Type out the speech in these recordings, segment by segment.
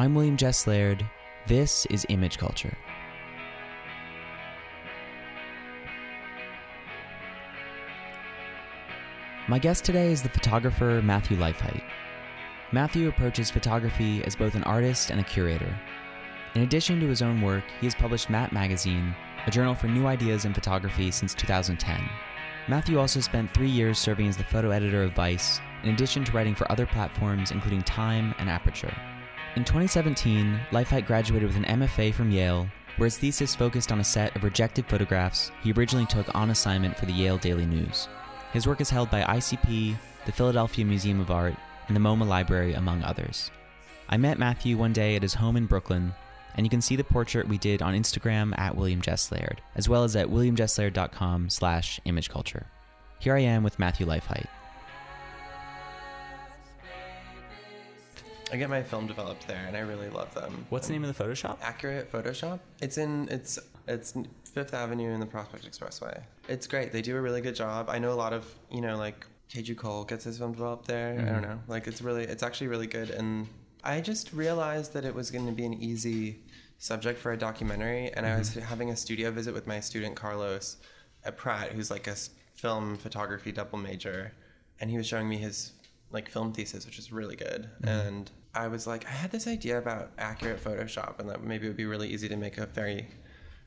I'm William Jess Laird. This is Image Culture. My guest today is the photographer Matthew Leifheit. Matthew approaches photography as both an artist and a curator. In addition to his own work, he has published Matte Magazine, a journal for new ideas in photography since 2010. Matthew also spent three years serving as the photo editor of Vice, in addition to writing for other platforms including Time and Aperture. In 2017, Leifheit graduated with an MFA from Yale, where his thesis focused on a set of rejected photographs he originally took on assignment for the Yale Daily News. His work is held by ICP, the Philadelphia Museum of Art, and the MoMA Library, among others. I met Matthew one day at his home in Brooklyn, and you can see the portrait we did on Instagram at William Jess Laird, as well as at williamjesslaird.com slash imageculture. Here I am with Matthew Leifheit. I get my film developed there, and I really love them. What's the name of the Photoshop? Accurate Photoshop. It's in it's it's Fifth Avenue in the Prospect Expressway. It's great. They do a really good job. I know a lot of you know like Teju Cole gets his film developed there. I don't mm-hmm. know. Like it's really it's actually really good, and I just realized that it was going to be an easy subject for a documentary, and I was mm-hmm. having a studio visit with my student Carlos at Pratt, who's like a film photography double major, and he was showing me his like film thesis, which is really good. Mm-hmm. And I was like, I had this idea about accurate Photoshop, and that maybe it would be really easy to make a very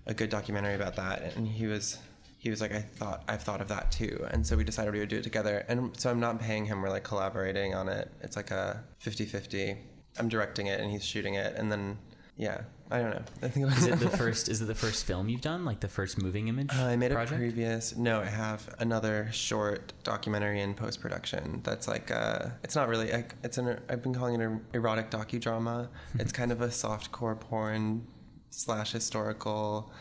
a good documentary about that. And he was he was like, I thought I've thought of that too. And so we decided we would do it together. And so I'm not paying him; we're like collaborating on it. It's like a 50-50. I'm directing it, and he's shooting it, and then yeah, I don't know. I think Is it the first? Is it the first film you've done? Like the first moving image? Uh, I made project? a previous. No, I have another short documentary in post production. That's like uh, it's not really. Like, it's an. I've been calling it an erotic docudrama. it's kind of a soft core porn slash historical.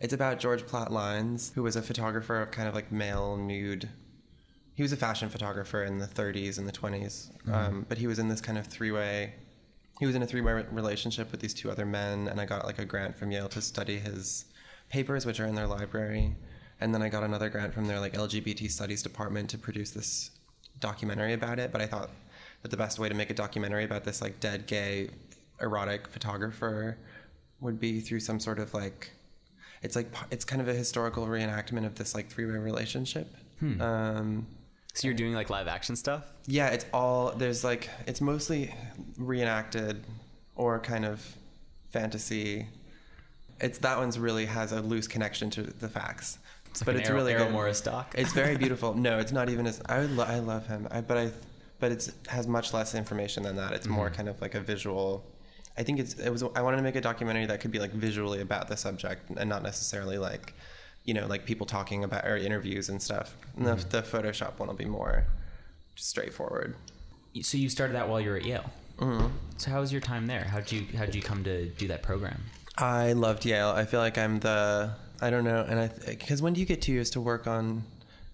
It's about George Platt Lynes, who was a photographer of kind of like male nude. He was a fashion photographer in the 30s and the 20s, um, but he was in this kind of three way he was in a three-way relationship with these two other men and i got like a grant from yale to study his papers which are in their library. And then i got another grant from their like lgbt studies department to produce this documentary about it. But i thought that the best way to make a documentary about this like dead gay erotic photographer would be through some sort of like it's like it's kind of a historical reenactment of this like three-way relationship. Um So you're doing like live action stuff? yeah, it's all there's like it's mostly reenacted or kind of fantasy. It's that one's really has a loose connection to the facts, It's like but it's Errol- really Errol. Morris doc. It's very beautiful. no, it's not even as I would lo- I love him, I, but I but it's has much less information than that. It's more mm-hmm. kind of like a visual. I think it's it was I wanted to make a documentary that could be like visually about the subject and not necessarily like you know like people talking about or interviews and stuff. And the, the Photoshop one will be more straightforward. So you started that while you were at Yale. Mm-hmm. So how was your time there? How'd you how'd you come to do that program? I loved Yale. I feel like I'm the I don't know, and I because when do you get two years to work on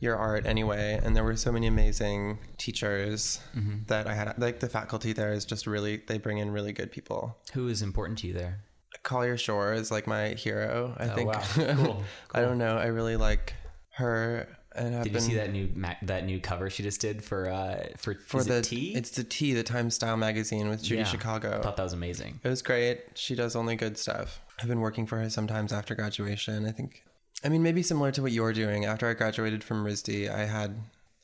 your art anyway? And there were so many amazing teachers that I had. Like the faculty there is just really they bring in really good people. Who was important to you there? Collier Schorr is like my hero. I Oh, think. wow. Cool, I don't know. I really like her. And I've Did you see that new ma- that new cover she just did for uh for, for the it T? It's the T, the Time Style magazine with Judy Yeah. Chicago. I thought that was amazing. It was great. She does only good stuff. I've been working for her sometimes after graduation. I think, I mean, maybe similar to what you're doing. After I graduated from RISD, I had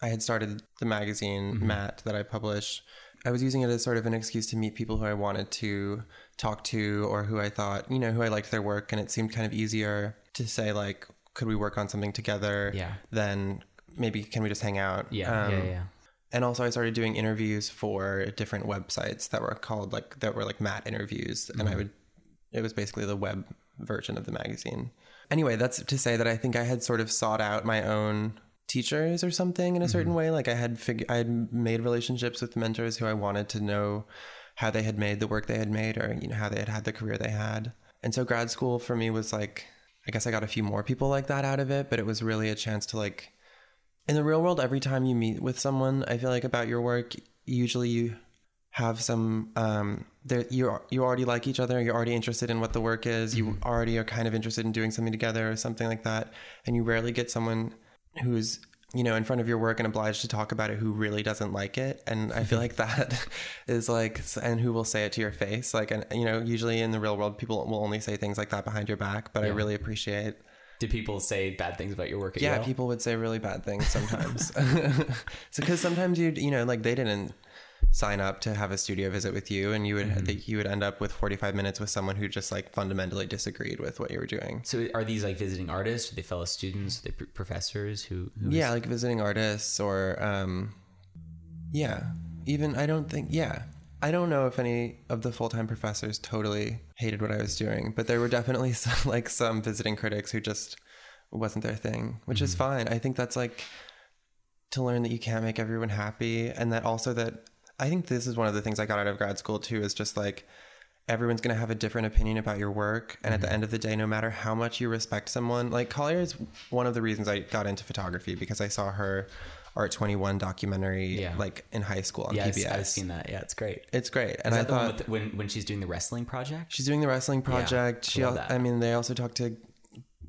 I had started the magazine Matte that I publish. I was using it as sort of an excuse to meet people who I wanted to talk to or who I thought, you know, who I liked their work, and it seemed kind of easier to say like, could we work on something together? Yeah. Than maybe can we just hang out? Yeah, Um, yeah, yeah. and also I started doing interviews for different websites that were called like that were like Matte interviews and I would it was basically the web version of the magazine. Anyway, that's to say that I think I had sort of sought out my own teachers or something in a certain way. Like I had fig- I had made relationships with mentors who I wanted to know how they had made the work they had made or you know how they had had the career they had. And so grad school for me was like I guess I got a few more people like that out of it, but it was really a chance to like in the real world, every time you meet with someone, I feel like about your work, usually you have some um there you you already like each other you're already interested in what the work is you already are kind of interested in doing something together or something like that and you rarely get someone who's you know, in front of your work and obliged to talk about it who really doesn't like it. And I feel mm-hmm. like that is like, and who will say it to your face. Like, and, you know, usually in the real world, people will only say things like that behind your back, but I really appreciate. Do people say bad things about your work at Yeah, Yale? people would say really bad things sometimes. so, because sometimes you, you know, like they didn't sign up to have a studio visit with you and you would, Mm-hmm. you would end up with 45 minutes with someone who just like fundamentally disagreed with what you were doing. So are these like visiting artists? Are they fellow students? Are they pr- professors who? who yeah like visiting artists or um yeah even i don't think yeah i don't know if any of the full-time professors totally hated what i was doing but there were definitely some like some visiting critics who just wasn't their thing which is fine i think that's like to learn that you can't make everyone happy and that also that i think this is one of the things i got out of grad school too is just like everyone's going to have a different opinion about your work and at the end of the day no matter how much you respect someone like collier is one of the reasons i got into photography because i saw her art 21 documentary Yeah. like in high school on Yeah, I've, pbs I've seen that. Yeah, it's great. it's great and Is i that the one thought with when when she's doing the wrestling project? she's doing the wrestling project she love al- i mean they also talked to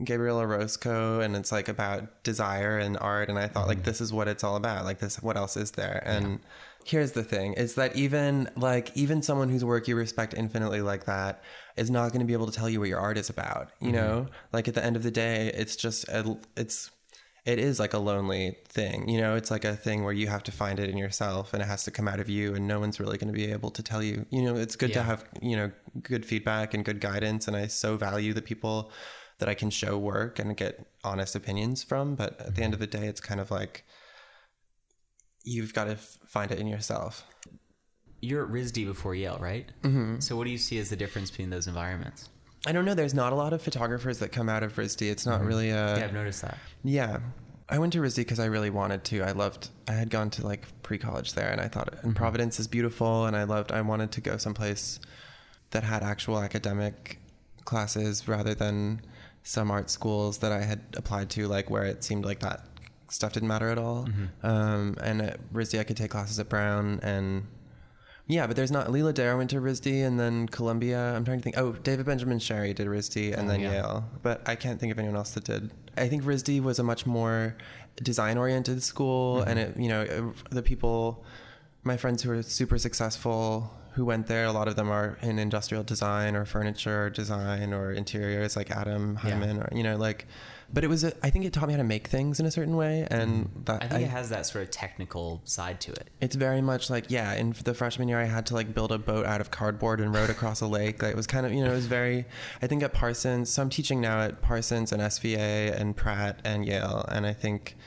Gabriela Roscoe and it's like about desire and art and I thought Mm-hmm. like this is what it's all about like this what else is there and here's the thing is that even like even someone whose work you respect infinitely like that is not going to be able to tell you what your art is about you mm-hmm. know? Like at the end of the day it's just a, it's it is like a lonely thing you know? It's like a thing where you have to find it in yourself and it has to come out of you and no one's really going to be able to tell you you know? It's good to have you know good feedback and good guidance and i so value the people that i can show work and get honest opinions from but at the end of the day it's kind of like you've got to f- find it in yourself You're at RISD before Yale, right? Mm-hmm. So what do you see as the difference between those environments? i don't know there's not a lot of photographers that come out of RISD. it's not really a yeah, I've noticed that. Yeah. I went to RISD because I really wanted to. I loved, I had gone to like pre college there and I thought, and Providence is beautiful. And I loved, I wanted to go someplace that had actual academic classes rather than some art schools that I had applied to, like where it seemed like that stuff didn't matter at all. Um, and at RISD, I could take classes at Brown and yeah, but there's not. Leigh Ledare went to RISD and then Columbia. I'm trying to think. Oh, David Benjamin Sherry did RISD and Oh, then yeah. Yale. But I can't think of anyone else that did. I think RISD was a much more design oriented school, and it, you know, it- the people, my friends who are super successful who went there, a lot of them are in industrial design or furniture design or interiors, like Adam Yeah. Hyman, or you know, like. But it was. A, I think it taught me how to make things in a certain way, and mm-hmm. that I think it has that sort of technical side to it. it's very much like yeah. In the freshman year, I had to like build a boat out of cardboard and rowed across a lake. Like, it was kind of you know it was very. I think at Parsons, so I'm teaching now at Parsons and SVA and Pratt and Yale, and I think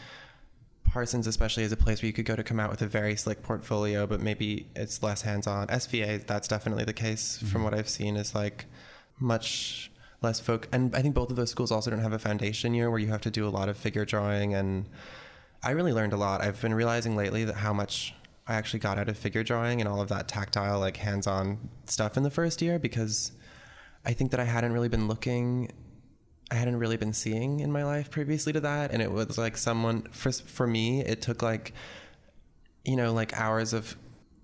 Parsons especially is a place where you could go to come out with a very slick portfolio, but maybe it's less hands on. SVA, that's definitely the case from mm-hmm. what I've seen. Is like much less folk, and I think both of those schools also don't have a foundation year where you have to do a lot of figure drawing and. I really learned a lot. I've been realizing lately that how much I actually got out of figure drawing and all of that tactile, like hands on stuff in the first year because I think that I hadn't really been looking, I hadn't really been seeing in my life previously to that. And it was like someone, for, for me, it took like, you know, like hours of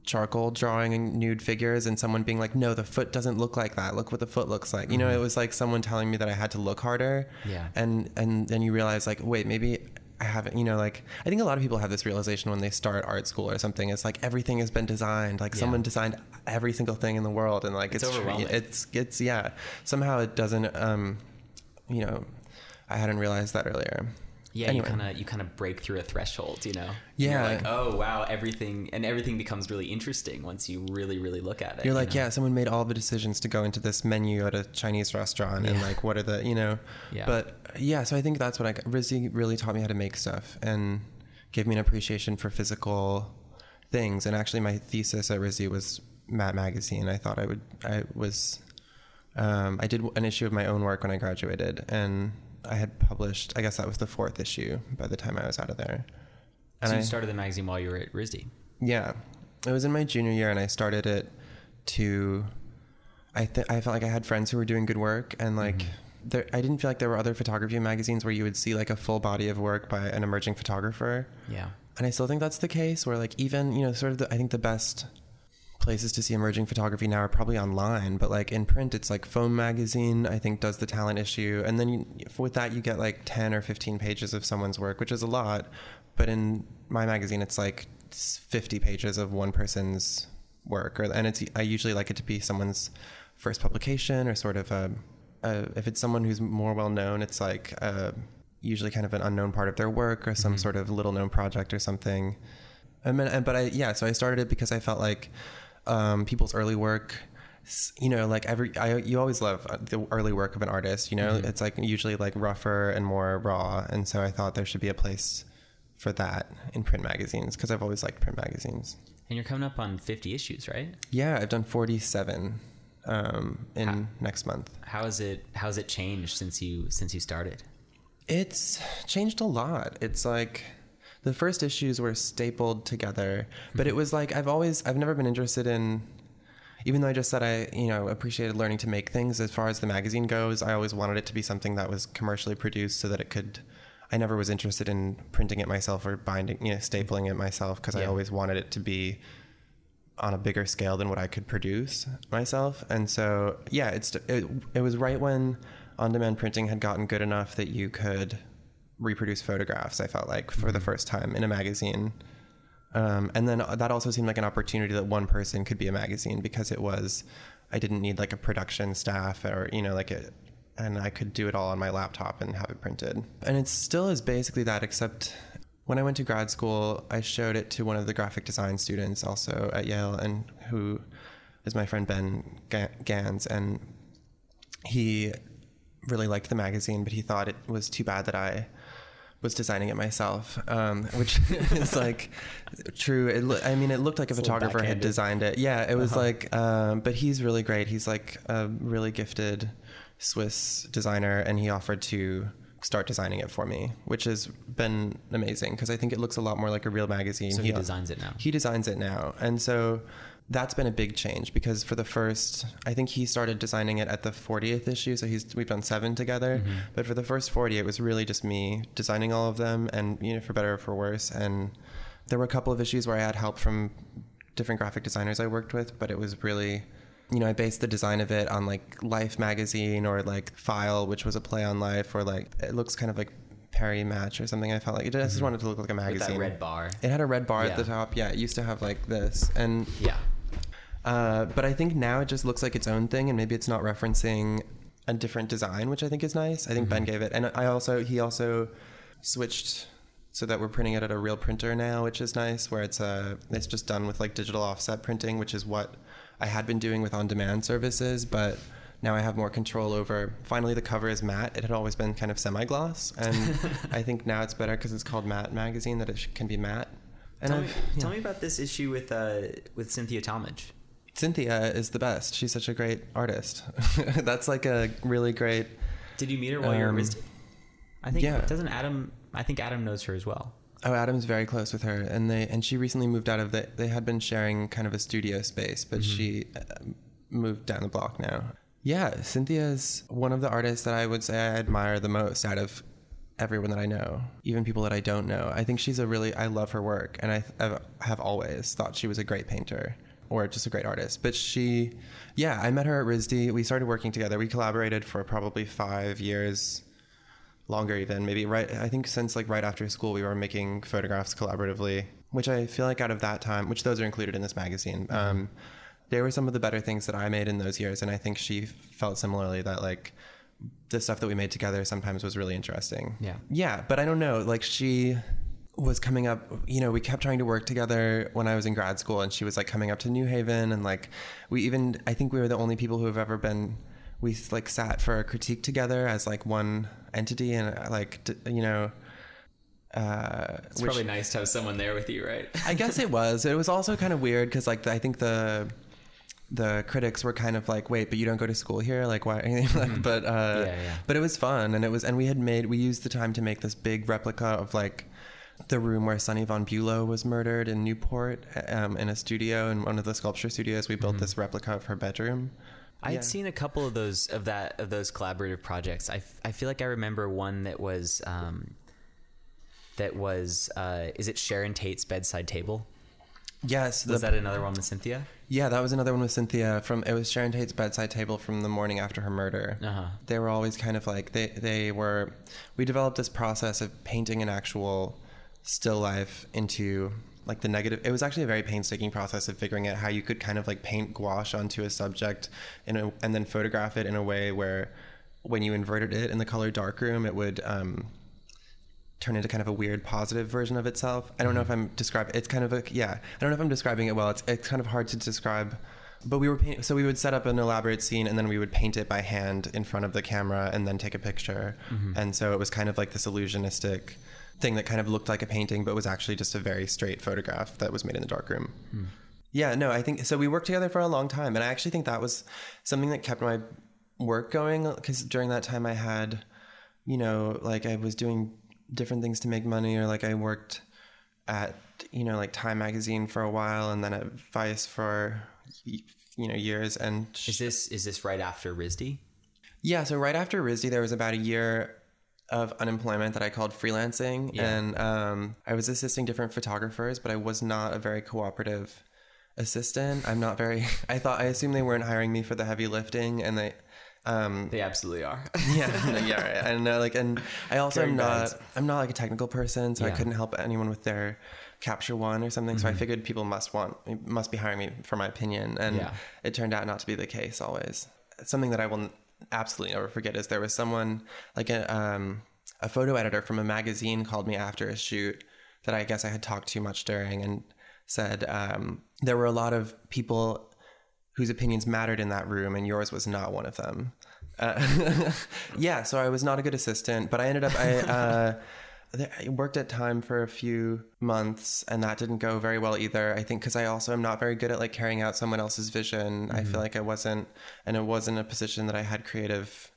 charcoal drawing nude figures and someone being like, no, the foot doesn't look like that. Look what the foot looks like. You know, it was like someone telling me that I had to look harder. Yeah. And, and then you realize like, wait, maybe I haven't, you know, like, I think a lot of people have this realization when they start art school or something. It's like everything has been designed. Like Yeah. someone designed every single thing in the world. And like, It's it's, overwhelming. it's, it's, yeah. Somehow it doesn't, um, you know, I hadn't realized that earlier. Yeah, Anyway. you kind of you kind of break through a threshold, you know. Yeah. You're like, oh wow, everything and everything becomes really interesting once you really really look at it. You're you like, know? yeah, someone made all the decisions to go into this menu at a Chinese restaurant, and like, what are the, you know? Yeah. But yeah, so I think that's what I. RISD really taught me how to make stuff and gave me an appreciation for physical things. And actually, my thesis at RISD was Matte Magazine. I thought I would, I was, um, I did an issue of my own work when I graduated, and I had published. I guess that was the fourth issue by the time I was out of there. And So you I- started the magazine while you were at RISD. yeah, it was in my junior year, and I started it to. I th- I felt like I had friends who were doing good work, and like mm-hmm. there, I didn't feel like there were other photography magazines where you would see like a full body of work by an emerging photographer. Yeah. And I still think that's the case. Where like even you know sort of the, I think the best places to see emerging photography now are probably online, but like in print, it's like Foam Magazine. I think does the talent issue, and then you, with that you get like ten or fifteen pages of someone's work, which is a lot. but in my magazine, it's like 50 pages of one person's work, or and it's I usually like it to be someone's first publication or sort of a, a if it's someone who's more well known, it's like a, usually kind of an unknown part of their work or some Mhm. sort of little known project or something. I mean, and- but I yeah, so I started it because I felt like um, people's early work. You know, like every I you always love uh, the early work of an artist. You know, Mhm. it's like usually like rougher and more raw, and so I thought there should be a place for that in print magazines because I've always liked print magazines. And you're coming up on 50 issues, right? Yeah, I've done forty seven um, in How- next month. How has it how's it changed since you since you started? It's changed a lot. It's like the first issues were stapled together, but it mm-hmm. was like I've always I've never been interested in even though I just said I, you know, appreciated learning to make things as far as the magazine goes, I always wanted it to be something that was commercially produced so that it could I never was interested in printing it myself or binding, you know, stapling it myself because I always wanted it to be on a bigger scale than what I could produce myself. And so, yeah, it's it, it was right when on-demand printing had gotten good enough that you could reproduce photographs. I felt like for the first time in a magazine, um, and then that also seemed like an opportunity that one person could be a magazine because it was I didn't need like a production staff or you know like it, and I could do it all on my laptop and have it printed. And it still is basically that, except when I went to grad school, I showed it to one of the graphic design students also at Yale, and who is my friend Ben Gans, and he really liked the magazine, but he thought it was too bad that I was designing it myself, um, which is like true. It lo- I mean, it looked like a It's a photographer had designed it. Yeah, it was Uh-huh. like, um, but he's really great. He's like a really gifted Swiss designer, and he offered to start designing it for me, which has been amazing because I think it looks a lot more like a real magazine. So he designs it now. He designs it now, and so that's been a big change because for the first, I think he started designing it at the 40th issue, so he's we've done seven together. Mhm. But for the first 40, it was really just me designing all of them, and you know, for better or for worse. And there were a couple of issues where I had help from different graphic designers I worked with, but it was really, you know, I based the design of it on like Life magazine or like File, which was a play on Life, or like it looks kind of like Paris Match or something. I felt like it I just Mhm. wanted to look like a With magazine. that red bar. It had a red bar Yeah. at the top. Yeah, it used to have like this, and Yeah. Uh, but I think now it just looks like its own thing, and maybe it's not referencing a different design, which I think is nice. I think Ben Mhm. gave it, and I also he also switched so that we're printing it at a real printer now, which is nice. Where it's uh it's just done with like digital offset printing, which is what I had been doing with on-demand services, but now I have more control over. Finally, the cover is matte. It had always been kind of semi-gloss, and I think now it's better because it's called Matte Magazine that it sh- can be matte. And tell, me, yeah. tell me about this issue with uh, with Cynthia Talmadge. Cynthia is the best. She's such a great artist. That's like a really great. Did you meet her while you were Um, RISD? I think yeah. doesn't Adam. I think Adam knows her as well. Oh, Adam's very close with her, and they and she recently moved out of the. They had been sharing kind of a studio space, but Mhm. she uh, moved down the block now. Yeah, Cynthia's one of the artists that I would say I admire the most out of everyone that I know, even people that I don't know. I think she's a really. I love her work, and I have always thought she was a great painter or just a great artist. But she, yeah, I met her at RISD. We started working together. We collaborated for probably five years longer even maybe right i think since like right after school we were making photographs collaboratively which i feel like out of that time which those are included in this magazine um, they were some of the better things that i made in those years and i think she felt similarly that like the stuff that we made together sometimes was really interesting Yeah. yeah but i don't know like she was coming up you know we kept trying to work together when i was in grad school and she was like coming up to new haven and like we even i think we were the only people who have ever been we like sat for a critique together as like one entity and uh, like you know uh It's which- probably nice to have someone there with you, right? I guess it was. It was also kind of weird because, like, I think the the critics were kind of like, "Wait, but you don't go to school here? Like, why?" like, but uh, Mm-hmm. Yeah, yeah. but it was fun, and it was, and we had made, we used the time to make this big replica of like the room where Sunny von Bülow was murdered in Newport, um, in a studio in one of the sculpture studios. We built Mhm. this replica of her bedroom. I had Yeah. seen a couple of those of that of those collaborative projects. I, f- I feel like I remember one that was um, that was uh, is it Sharon Tate's bedside table? Yes, Was the- that another one with Cynthia? Yeah, that was another one with Cynthia from it was Sharon Tate's bedside table from the morning after her murder. Uh huh. They were always kind of like they they were we developed this process of painting an actual still life into like the negative it was actually a very painstaking process of figuring out how you could kind of like paint gouache onto a subject in a, and then photograph it in a way where when you inverted it in the color darkroom it would um, turn into kind of a weird positive version of itself. I don't know if i'm describing it's kind of a yeah i don't know if i'm describing it well. It's, it's kind of hard to describe but we were paint- so we would set up an elaborate scene and then we would paint it by hand in front of the camera and then take a picture. And so it was kind of like this illusionistic thing that kind of looked like a painting but was actually just a very straight photograph that was made in the darkroom hmm. yeah no i think so we worked together for a long time and i actually think that was something that kept my work going because during that time i had you know like i was doing different things to make money or like i worked at you know like time magazine for a while and then at vice for you know years and Is this is this right after RISD? yeah so right after RISD there was about a year of unemployment that I called freelancing Yeah. and um, I was assisting different photographers but I was not a very cooperative assistant I'm not very I thought I assumed they weren't hiring me for the heavy lifting and they um, They absolutely are. yeah, yeah, right. and uh, like, and I also Carrying am not, bags. I'm not like a technical person, so I Yeah. Mm-hmm. couldn't help anyone with their capture one or something. So I figured people must want, must be hiring me for my opinion, and Yeah. it turned out not to be the case always. Something that I will absolutely never forget is there was someone like a, um, a photo editor from a magazine called me after a shoot that I guess I had talked too much during and said um, there were a lot of people whose opinions mattered in that room, and yours was not one of them. Uh, yeah, so I was not a good assistant, but I ended up I. Uh, I worked at Time for a few months, and that didn't go very well either. I think because I also am not very good at like carrying out someone else's vision. I feel mm-hmm. like I wasn't, and it wasn't a position that I had creative.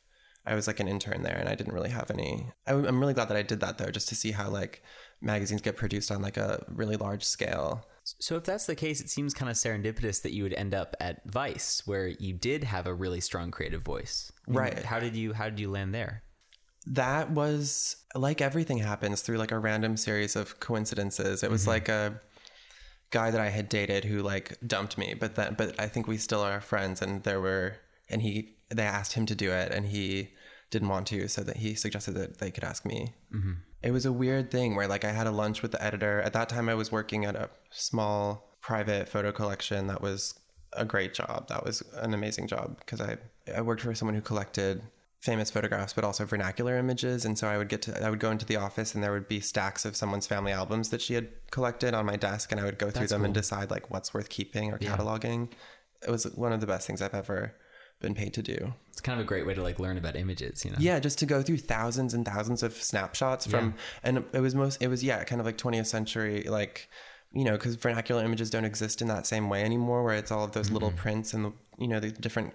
I was like an intern there, and I didn't really have any. I, I'm really glad that I did that though, just to see how like magazines get produced on like a really large scale. So if that's the case, it seems kind of serendipitous that you would end up at Vice, where you did have a really strong creative voice. I mean, Right. How did you How did you land there? That was like everything happens through like a random series of coincidences. It was mm-hmm. like a guy that I had dated who like dumped me, but then but I think we still are friends and there were and he they asked him to do it and he didn't want to so that he suggested that they could ask me. Mm-hmm. It was a weird thing where like I had a lunch with the editor. At that time I was working at a small private photo collection that was a great job. That was an amazing job because I I worked for someone who collected famous photographs but also vernacular images and so I would get to I would go into the office and there would be stacks of someone's family albums that she had collected on my desk and I would go through That's them and decide like what's worth keeping or Yeah. cataloging. It was one of the best things I've ever been paid to do. It's kind of a great way to like learn about images, you know. Yeah, just to go through thousands and thousands of snapshots from, and it was most, it was yeah, kind of like 20th century, like you know, because vernacular images don't exist in that same way anymore, where it's all of those mm-hmm. little prints and the you know the different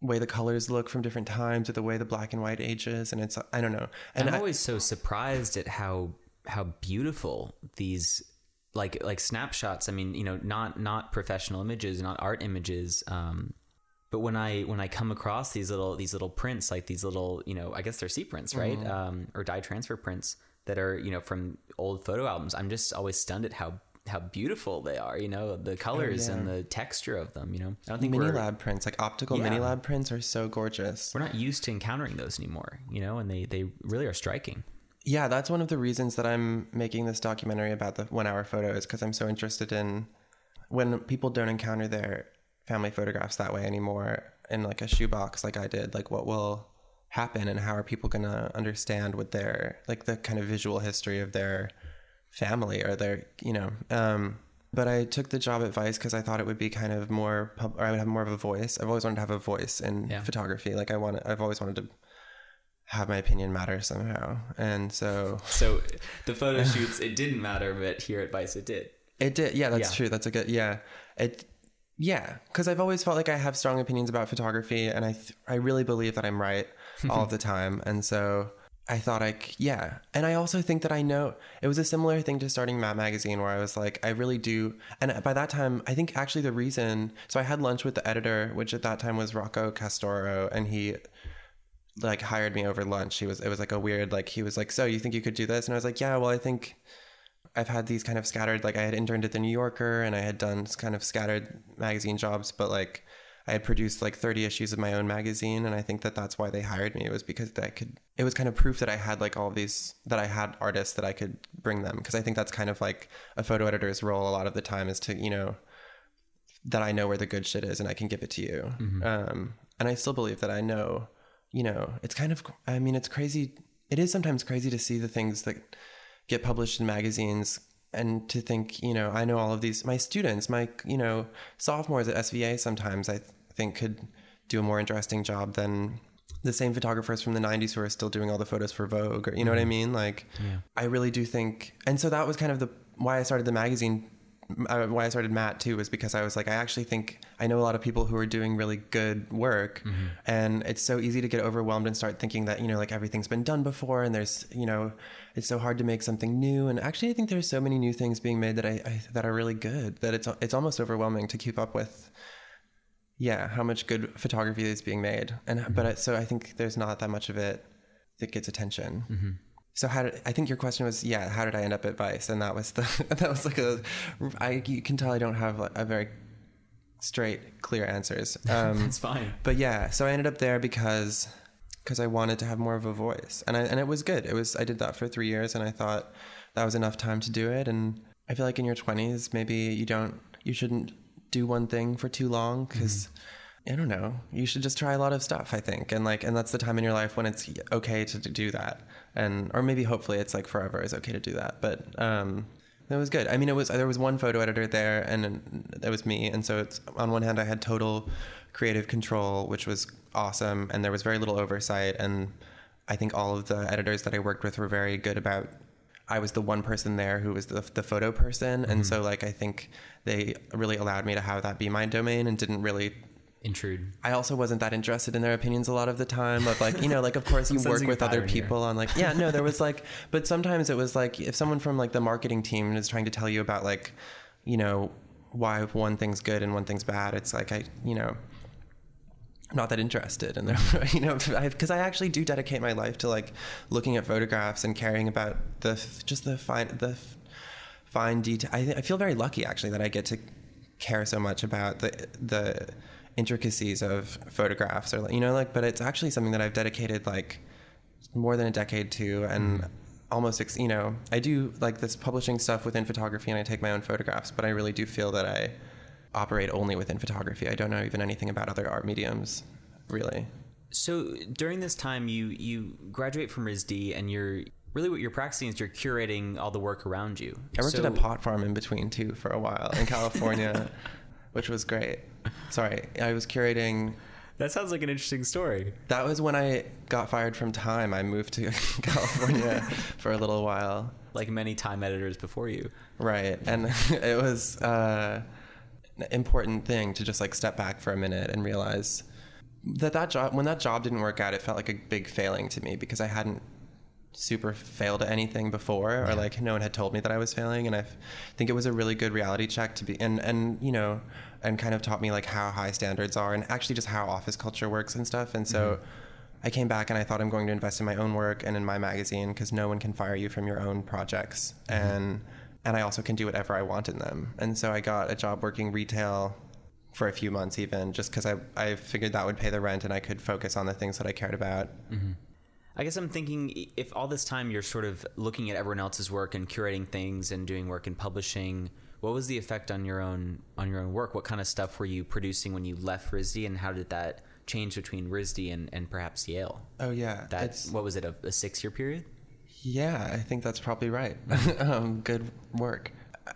way the colors look from different times or the way the black and white ages, and it's I don't know, and I'm I- always so surprised at how how beautiful these like like snapshots. I mean, you know, not not professional images, not art images. Um, but when I when I come across these little these little prints, like these little you know, I guess they're C prints, right? Um, or dye transfer prints that are you know from old photo albums. I'm just always stunned at how how beautiful they are. You know, the oh, colors and the texture of them. You know, I don't think mini lab prints, like optical mini lab prints, are so gorgeous. we're not used to encountering those anymore. You know, and they they really are striking. Yeah, that's one of the reasons that I'm making this documentary about the one hour photos because I'm so interested in when people don't encounter their family photographs that way anymore in like a shoebox like I did, like what will happen and how are people going to understand what their like the kind of visual history of their family or their, you know, um but I took the job at Vice because I thought it would be kind of more, pub- or I would have more of a voice. I've always wanted to have a voice in Yeah. photography. Like I want, I've always wanted to have my opinion matter somehow. And so So the photo shoots, it didn't matter, but here at Vice, it did. it did. Yeah, that's Yeah. true. That's a good, yeah. It, yeah. Cause I've always felt like I have strong opinions about photography and I, th- I really believe that I'm right all the time. And so I thought I, yeah. And I also think that I know it was a similar thing to starting Matte Magazine where I was like, I really do. And by that time, I think actually the reason, so I had lunch with the editor, which at that time was Rocco Castoro, and he, like hired me over lunch. He was it was like a weird like he was like, "So, you think you could do this?" And I was like, "Yeah, well, I think I've had these kind of scattered like I had interned at the New Yorker and I had done kind of scattered magazine jobs, but like I had produced like 30 issues of my own magazine, and I think that that's why they hired me. It was because I could. It was kind of proof that I had like all these that I had artists that I could bring them because I think that's kind of like a photo editor's role a lot of the time is to you know that I know where the good shit is and I can give it to you. Um, and I still believe that I know. You know, it's kind of. I mean, it's crazy. It is sometimes crazy to see the things that get published in magazines and to think, you know, I know all of these. My students, my you know, sophomores at SVA sometimes I think could do a more interesting job than the same photographers from the 90s who are still doing all the photos for Vogue or you know what I mean? Like I really do think and so that was kind of the why I started the magazine uh, why I started Matte too was because I was like I actually think I know a lot of people who are doing really good work and it's so easy to get overwhelmed and start thinking that you know like everything's been done before and there's you know it's so hard to make something new and actually I think there's so many new things being made that I, I that are really good that it's it's almost overwhelming to keep up with yeah how much good photography is being made. And but I, so i think there's not that much of it that gets attention. So how did i think your question was yeah how did i end up at vice? And that was the that was like a i you can tell i don't have a very straight clear answers. Um That's fine. but yeah so i ended up there because because i wanted to have more of a voice. And i and it was good. It was i did that for three years and i thought that was enough time to do it. And i feel like in your 20s maybe you don't you shouldn't do one thing for too long because i don't know you should just try a lot of stuff i think and like and that's the time in your life when it's okay to do that and or maybe hopefully it's like forever is okay to do that but um it was good. I mean, it was there was one photo editor there, and it was me. And so it's on one hand, I had total creative control, which was awesome, and there was very little oversight. And I think all of the editors that I worked with were very good about. I was the one person there who was the the photo person, and mm-hmm. so like I think they really allowed me to have that be my domain, and didn't really Intrude. I also wasn't that interested in their opinions a lot of the time. Of like, you know, like of course you work with other pattern here. people on like, yeah, no, there was like, but sometimes it was like if someone from like the marketing team is trying to tell you about like, you know, why one thing's good and one thing's bad, it's like I, you know, not that interested in Mm-hmm. you know, because I actually do dedicate my life to like looking at photographs and caring about the just the fine the fine detail. I, I feel very lucky actually that I get to care so much about the the intricacies of photographs or like, you know like but it's actually something that I've dedicated like more than a decade to and almost ex- you know I do like this publishing stuff within photography and I take my own photographs but I really do feel that I operate only within photography I don't know even anything about other art mediums really So during this time, you you graduate from RISD, and you're really what you're practicing is you're curating all the work around you. I worked so, at a pot farm in between too for a while in California which was great sorry I was curating That sounds like an interesting story. That was when I got fired from Time. I moved to California for a little while. Like many time editors before you. Right. And it was uh, important thing to just like step back for a minute and realize that that job, when that job didn't work out, it felt like a big failing to me because I hadn't super failed at anything before or like no one had told me that I was failing. And I think it was a really good reality check to be and and you know and kind of taught me like how high standards are and actually just how office culture works and stuff. And so mm-hmm. I came back and I thought I'm going to invest in my own work and in my magazine because no one can fire you from your own projects. Mm-hmm. And and I also can do whatever I want in them and so I got a job working retail for a few months even just because I, I figured that would pay the rent and I could focus on the things that I cared about mm-hmm. I guess I'm thinking if all this time you're sort of looking at everyone else's work and curating things and doing work and publishing, what was the effect on your own on your own work? What kind of stuff were you producing when you left RISD, and how did that change between RISD and, and perhaps Yale? oh yeah That's what was it a, a six year period? Yeah, I think that's probably right. um, good work.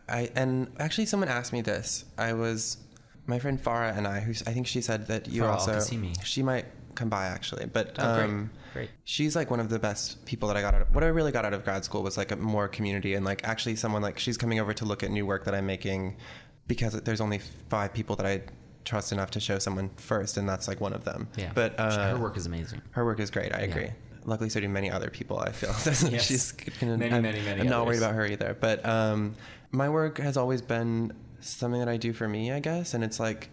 I and actually, someone asked me this. I was my friend Farah and I, who I think she said that you Farah also she might come by actually, but Oh, great. um, Great. she's like one of the best people that I got out of. What I really got out of grad school was like a more community and like actually someone like she's coming over to look at new work that I'm making because there's only five people that I trust enough to show someone first, and that's like one of them. Yeah, but uh, her work is amazing. her work is great. I Yeah. Luckily, so do many other people. I feel Yes. she's gonna, Many, I'm, many, many I'm not worried about her either. But um, my work has always been something that I do for me, I guess. And it's like,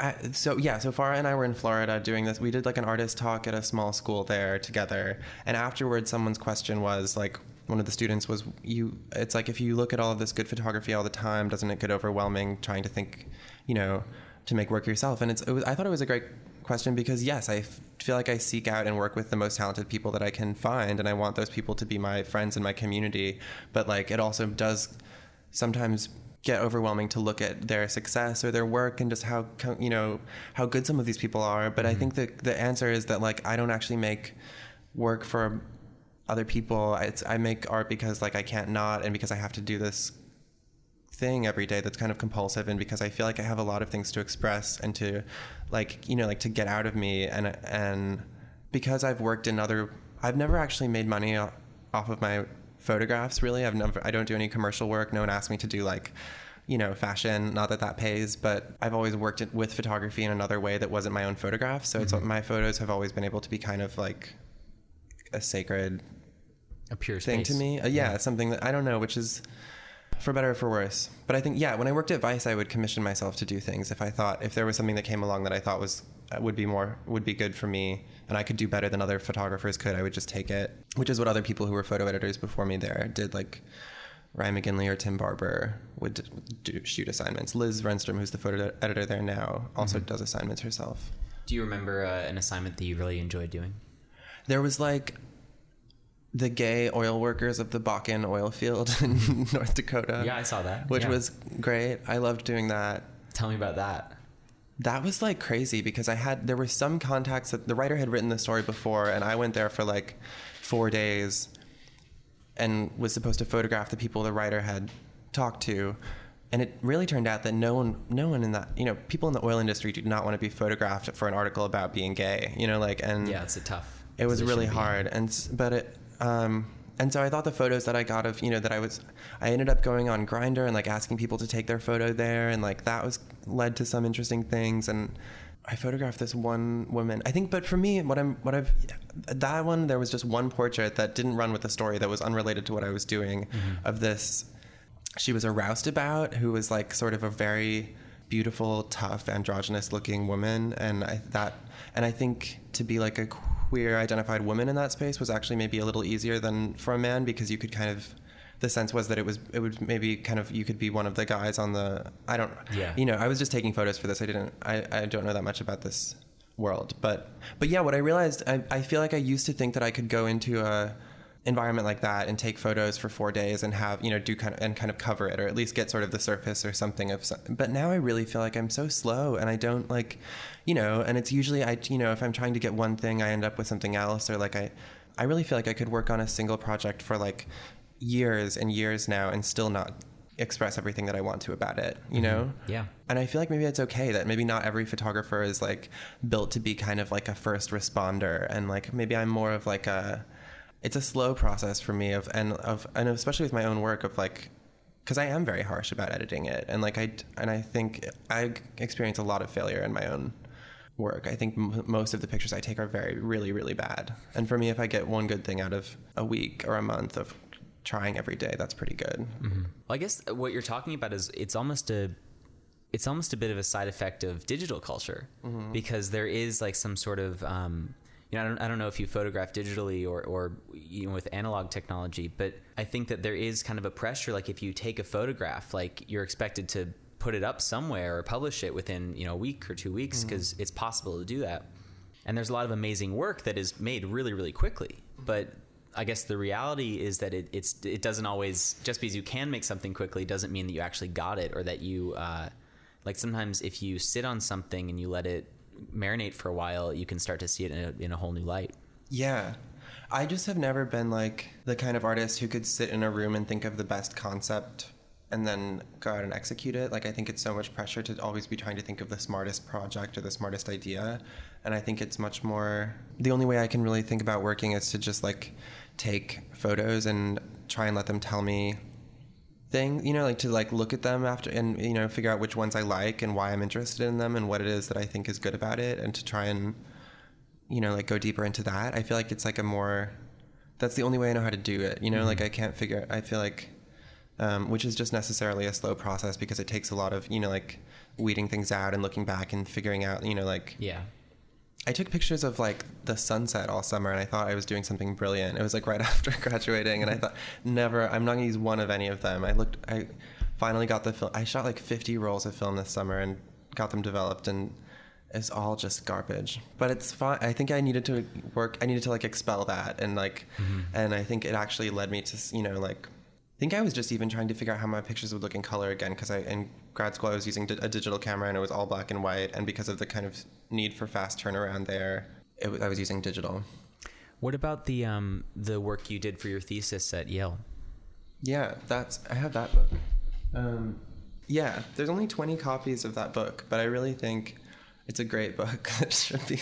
I, so yeah. So Farah and I were in Florida doing this. We did like an artist talk at a small school there together. And afterwards, someone's question was like, one of the students was, "You." It's like if you look at all of this good photography all the time, doesn't it get overwhelming trying to think, you know? to make work yourself? And it's it was, I thought it was a great question because yes, I f- feel like I seek out and work with the most talented people that I can find, and I want those people to be my friends in my community. But like, it also does sometimes get overwhelming to look at their success or their work and just how you know how good some of these people are. But I mm-hmm. think the the answer is that like I don't actually make work for other people. It's I make art because like I can't not and because I have to do this thing every day that's kind of compulsive and because I feel like I have a lot of things to express and to like you know like to get out of me and and because I've worked in other I've never actually made money off of my photographs really. I've never I don't do any commercial work. No one asked me to do like you know fashion not that that pays but I've always worked with photography in another way that wasn't my own photograph. So it's my photos have always been able to be kind of like a sacred A pure thing to me. Uh, yeah, something that I don't know, which is for better or for worse. But I think yeah, when I worked at Vice, I would commission myself to do things if I thought if there was something that came along that I thought was uh, would be more would be good for me and I could do better than other photographers could, I would just take it. Which is what other people who were photo editors before me there did like Ryan McGinley or Tim Barber would do, shoot assignments. Liz Renstrom, who's the photo editor there now, also does assignments herself. Do you remember uh, an assignment that you really enjoyed doing? There was like the gay oil workers of the Bakken oil field in mm-hmm. North Dakota. Yeah, I saw that. Which Yeah. was great. I loved doing that. Tell me about that. That was like crazy because I had there were some contacts that the writer had written the story before and I went there for like 4 days and was supposed to photograph the people the writer had talked to and it really turned out that no one no one in that you know people in the oil industry do not want to be photographed for an article about being gay you know like and Yeah, it's a tough. it was really to be in. hard and but it um and so i thought the photos that i got of you know that i was i ended up going on Grindr and like asking people to take their photo there and like that was led to some interesting things. And i photographed this one woman i think but for me what i'm what i've that one there was just one portrait that didn't run with the story that was unrelated to what i was doing of this. She was a roustabout who was like sort of a very beautiful, tough, androgynous looking woman, and I that and I think to be like a queer identified woman in that space was actually maybe a little easier than for a man because you could kind of the sense was that it was it would maybe kind of you could be one of the guys on the I don't Yeah. you know I was just taking photos for this I didn't I, I don't know that much about this world but but yeah what I realized I, I feel like I used to think that I could go into a environment like that and take photos for four days and have you know do kind of and kind of cover it or at least get sort of the surface or something of some, but now i really feel like i'm so slow and i don't like you know and it's usually i you know if i'm trying to get one thing i end up with something else or like i i really feel like i could work on a single project for like years and years now and still not express everything that i want to about it you mm-hmm. know Yeah. and I feel like maybe it's okay that maybe not every photographer is like built to be kind of like a first responder and like maybe I'm more of like a it's a slow process for me of and of and especially with my own work of like because I am very harsh about editing it and like I and I think I experience a lot of failure in my own work. I think m- most of the pictures I take are very really really bad. And for me if I get one good thing out of a week or a month of trying every day, that's pretty good. Mm-hmm. Well, I guess uh, what you're talking about is it's almost a it's almost a bit of a side effect of digital culture mm-hmm. because there is like some sort of um, you know I don't, I don't know if you photograph digitally or or you know with analog technology, but I think that there is kind of a pressure like if you take a photograph, like you're expected to put it up somewhere or publish it within you know a week or two weeks because it's possible to do that. And there's a lot of amazing work that is made really really quickly, but I guess the reality is that it, it's it doesn't always just because you can make something quickly doesn't mean that you actually got it or that you uh, like sometimes if you sit on something and you let it marinate for a while you can start to see it in a, in a whole new light. Yeah. I just have never been like the kind of artist who could sit in a room and think of the best concept and then go out and execute it. Like I think it's so much pressure to always be trying to think of the smartest project or the smartest idea. And I think it's much more the only way I can really think about working is to just like take photos and try and let them tell me things, you know, like to like look at them after and you know figure out which ones I like and why I'm interested in them and what it is that I think is good about it and to try and you know like go deeper into that. I feel like it's like a more that's the only way i know how to do it you know? Like i can't figure i feel like um, which is just necessarily a slow process because it takes a lot of you know like weeding things out and looking back and figuring out you know like Yeah. I took pictures of like the sunset all summer and i thought i was doing something brilliant. It was like right after graduating and i mm-hmm. thought never i'm not going to use one of any of them. I looked i finally got the film i shot like 50 rolls of film this summer and got them developed and it's all just garbage. But it's fine i think i needed to work i needed to like expel that and like mm-hmm. and i think it actually led me to you know like i think i was just even trying to figure out how my pictures would look in color again because i in grad school i was using di- a digital camera and it was all black and white and because of the kind of need for fast turnaround there was- i was using digital What about the um, the work you did for your thesis at Yale? Yeah, that's I have that book. Um, yeah, there's only 20 copies of that book, but I really think it's a great book that should be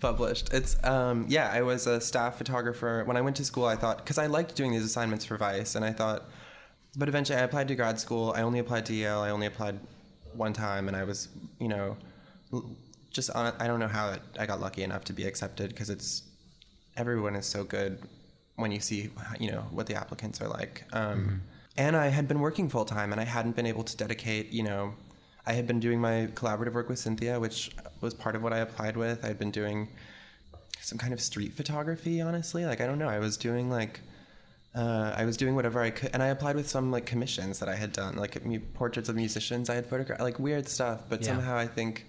published. It's um, yeah, I was a staff photographer when I went to school. I thought because I liked doing these assignments for Vice, and I thought, but eventually I applied to grad school. I only applied to Yale. I only applied one time, and I was you know just on, I don't know how I got lucky enough to be accepted because it's everyone is so good when you see you know what the applicants are like. Um, and i had been working full time and i hadn't been able to dedicate you know i had been doing my collaborative work with cynthia which was part of what i applied with. I had been doing some kind of street photography honestly. Like i don't know. I was doing like uh, I was doing whatever I could, and I applied with some like commissions that I had done, like mu- portraits of musicians. I had photographed, like weird stuff. But Yeah. somehow I think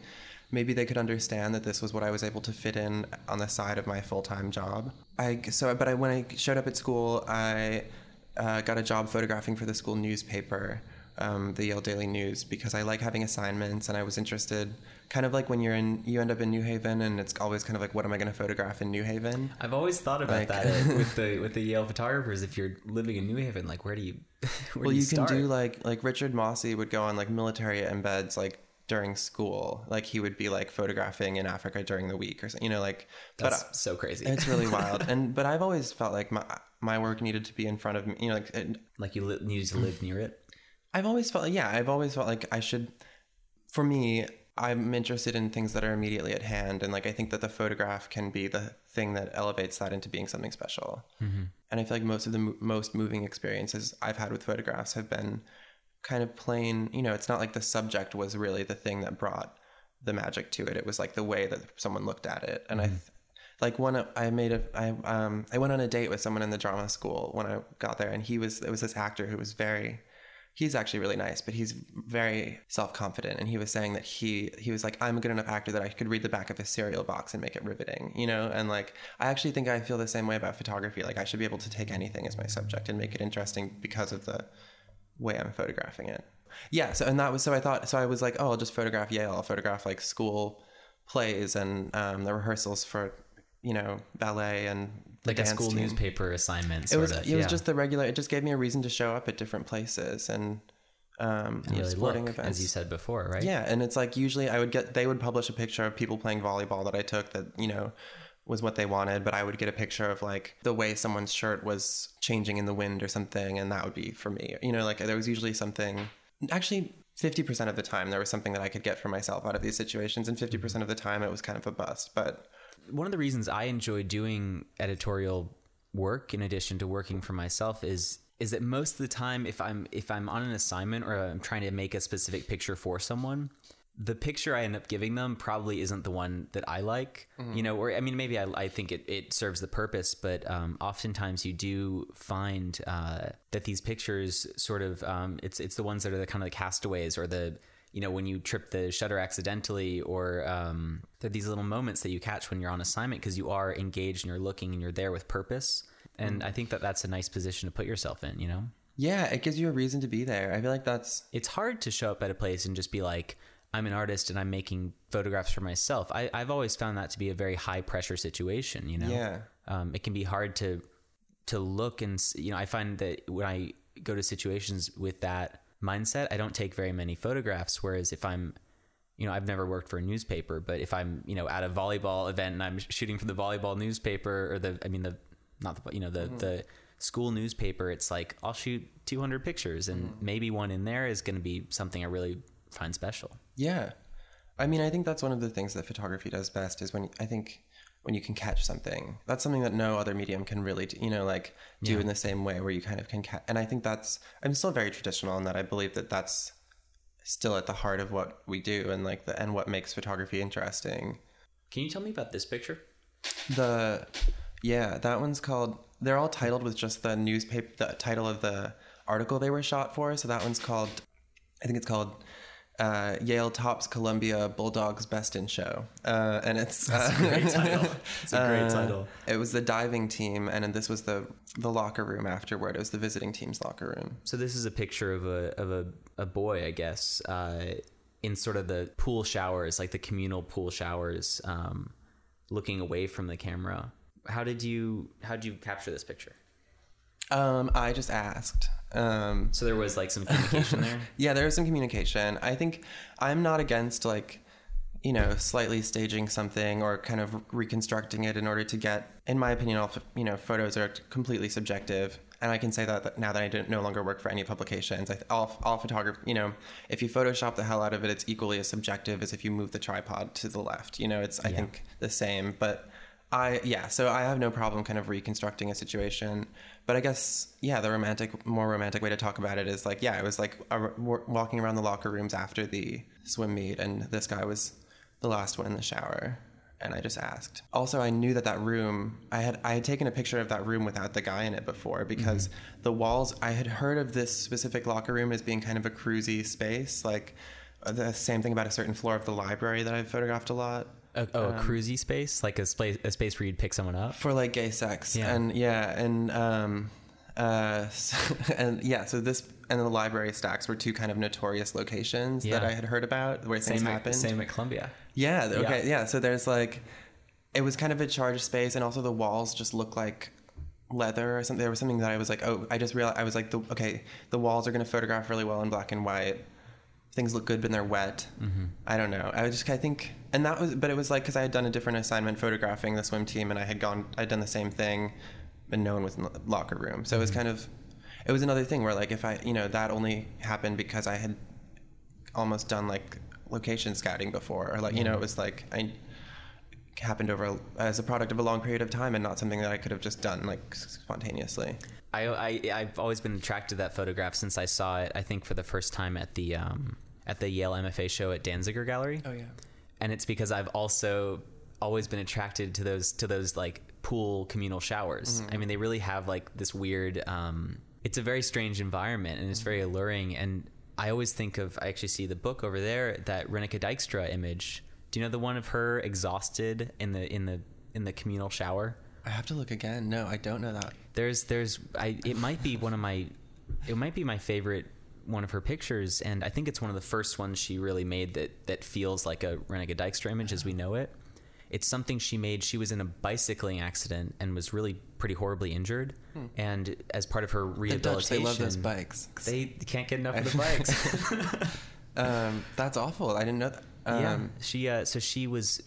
maybe they could understand that this was what I was able to fit in on the side of my full time job. I so, but I when I showed up at school, I uh, got a job photographing for the school newspaper, um, the Yale Daily News, because I like having assignments, and I was interested. Kind of like when you're in, you end up in New Haven, and it's always kind of like, what am I going to photograph in New Haven? I've always thought about Like- that uh, with the with the Yale photographers. If you're living in New Haven, like where do you where well, do you, you, can do like like Richard Mosse would go on like military embeds like during school. Like he would be like photographing in Africa during the week or something. You know, like That's but so crazy. it's really wild. And but I've always felt like my my work needed to be in front of me. You know, like it, like you li- need to live near it. I've always felt yeah, I've always felt like I should for me I'm interested in things that are immediately at hand and like I think that the photograph can be the thing that elevates that into being something special. Mm-hmm. And I feel like most of the mo- most moving experiences I've had with photographs have been kind of plain, you know, it's not like the subject was really the thing that brought the magic to it. It was like the way that someone looked at it. And I th- like one I made a I um I went on a date with someone in the drama school when I got there and he was it was this actor who was very he's actually really nice but he's very self-confident and he was saying that he he was like I'm a good enough actor that I could read the back of a cereal box and make it riveting you know and like I actually think I feel the same way about photography like I should be able to take anything as my subject and make it interesting because of the way I'm photographing it yeah so and that was so I thought so I was like oh I'll just photograph Yale I'll photograph like school plays and um, the rehearsals for you know ballet and Like a school team. newspaper assignment. It was of, it was just the regular. It just gave me a reason to show up at different places and um, you know, really sporting look, events. as you said before, right? Yeah, and it's like usually I would get they would publish a picture of people playing volleyball that I took that you know was what they wanted, but I would get a picture of like the way someone's shirt was changing in the wind or something, and that would be for me. You know, like there was usually something. Actually, fifty percent of the time there was something that I could get for myself out of these situations, and fifty percent mm-hmm. of the time it was kind of a bust. But one of the reasons I enjoy doing editorial work in addition to working for myself is is that most of the time if I'm if I'm on an assignment or I'm trying to make a specific picture for someone, the picture I end up giving them probably isn't the one that I like. You know, or I mean maybe I, I think it, it serves the purpose, but um, oftentimes you do find uh, that these pictures sort of um, it's it's the ones that are the kind of the castaways or the you know when you trip the shutter accidentally or um, they're these little moments that you catch when you're on assignment because you are engaged and you're looking and you're there with purpose and i think that that's a nice position to put yourself in you know yeah, it gives you a reason to be there. I feel like that's it's hard to show up at a place and just be like i'm an artist and i'm making photographs for myself I, i've always found that to be a very high pressure situation you know? Yeah. um, it can be hard to to look and you know i find that when i go to situations with that mindset i don't take very many photographs whereas if i'm you know i've never worked for a newspaper but if i'm you know at a volleyball event and i'm shooting for the volleyball newspaper or the i mean the not the you know the the school newspaper it's like i'll shoot 200 pictures and maybe one in there is going to be something i really find special Yeah. I mean, I think that's one of the things that photography does best is when I think when you can catch something. That's something that no other medium can really, do, you know, like do in the same way where you kind of can catch. And I think that's, I'm still very traditional in that I believe that that's still at the heart of what we do and like the, and what makes photography interesting. can you tell me about this picture The, yeah, that one's called, they're all titled with just the newspaper, the title of the article they were shot for. So that one's called, I think it's called uh, Yale tops Columbia Bulldogs Best in Show, uh, and it's That's a great title. It's a great uh, title. It was the diving team, and this was the the locker room afterward. It was the visiting team's locker room. So this is a picture of a of a, a boy, I guess, uh, in sort of the pool showers, like the communal pool showers, um, looking away from the camera. How did you how did you capture this picture? Um, I just asked. Um, So there was like some communication there. yeah, there was some communication. I think I'm not against like, you know, slightly staging something or kind of reconstructing it in order to get, in my opinion, all you know, photos are completely subjective. And I can say that now that I don't, no longer work for any publications, I all, all photography, you know, if you Photoshop the hell out of it, it's equally as subjective as if you move the tripod to the left. You know, it's I Yeah. think the same. But I yeah, so I have no problem kind of reconstructing a situation. But I guess yeah, the romantic, more romantic way to talk about it is like yeah, it was like a, walking around the locker rooms after the swim meet, and this guy was the last one in the shower, and I just asked. Also, I knew that that room, I had I had taken a picture of that room without the guy in it before because the walls. I had heard of this specific locker room as being kind of a cruisy space, like uh, the same thing about a certain floor of the library that I've photographed a lot A, oh, a cruisy space, like a space a space where you'd pick someone up. for like gay sex Yeah. and yeah and um uh and yeah so this and the library stacks were two kind of notorious locations that i had heard about where things Same at, happened same at Columbia. yeah okay Yeah. yeah. so there's like it was kind of a charged space and also the walls just look like leather or something there was something that i was like oh i just realized i was like the, okay the walls are going to photograph really well in black and white things look good when they're wet Mm-hmm. i don't know i was just i think and that was but it was like because i had done a different assignment photographing the swim team and i had gone i'd done the same thing and no one was in the locker room so it was Mm-hmm. kind of it was another thing where like if i you know that only happened because i had almost done like location scouting before or like you know it was like i happened over as a product of a long period of time and not something that i could have just done like spontaneously I, I I've always been attracted to that photograph since I saw it. I think for the first time at the um, at the Yale MFA show at Danziger Gallery. oh yeah and it's because I've also always been attracted to those to those like pool communal showers. I mean, they really have like this weird. Um, it's a very strange environment, and it's very alluring. And I always think of. I actually see the book over there, that Rineke Dijkstra image. Do you know the one of her exhausted in the in the in the communal shower? i have to look again no i don't know that There's there's I it might be one of my it might be my favorite one of her pictures and I think it's one of the first ones she really made that that feels like a Rineke Dijkstra image as we know it. It's something she made. She was in a bicycling accident and was really pretty horribly injured. And as part of her Hmm. rehabilitation, they love those bikes They can't get enough of the bikes. um, that's awful i didn't know that um, yeah, she uh, so she was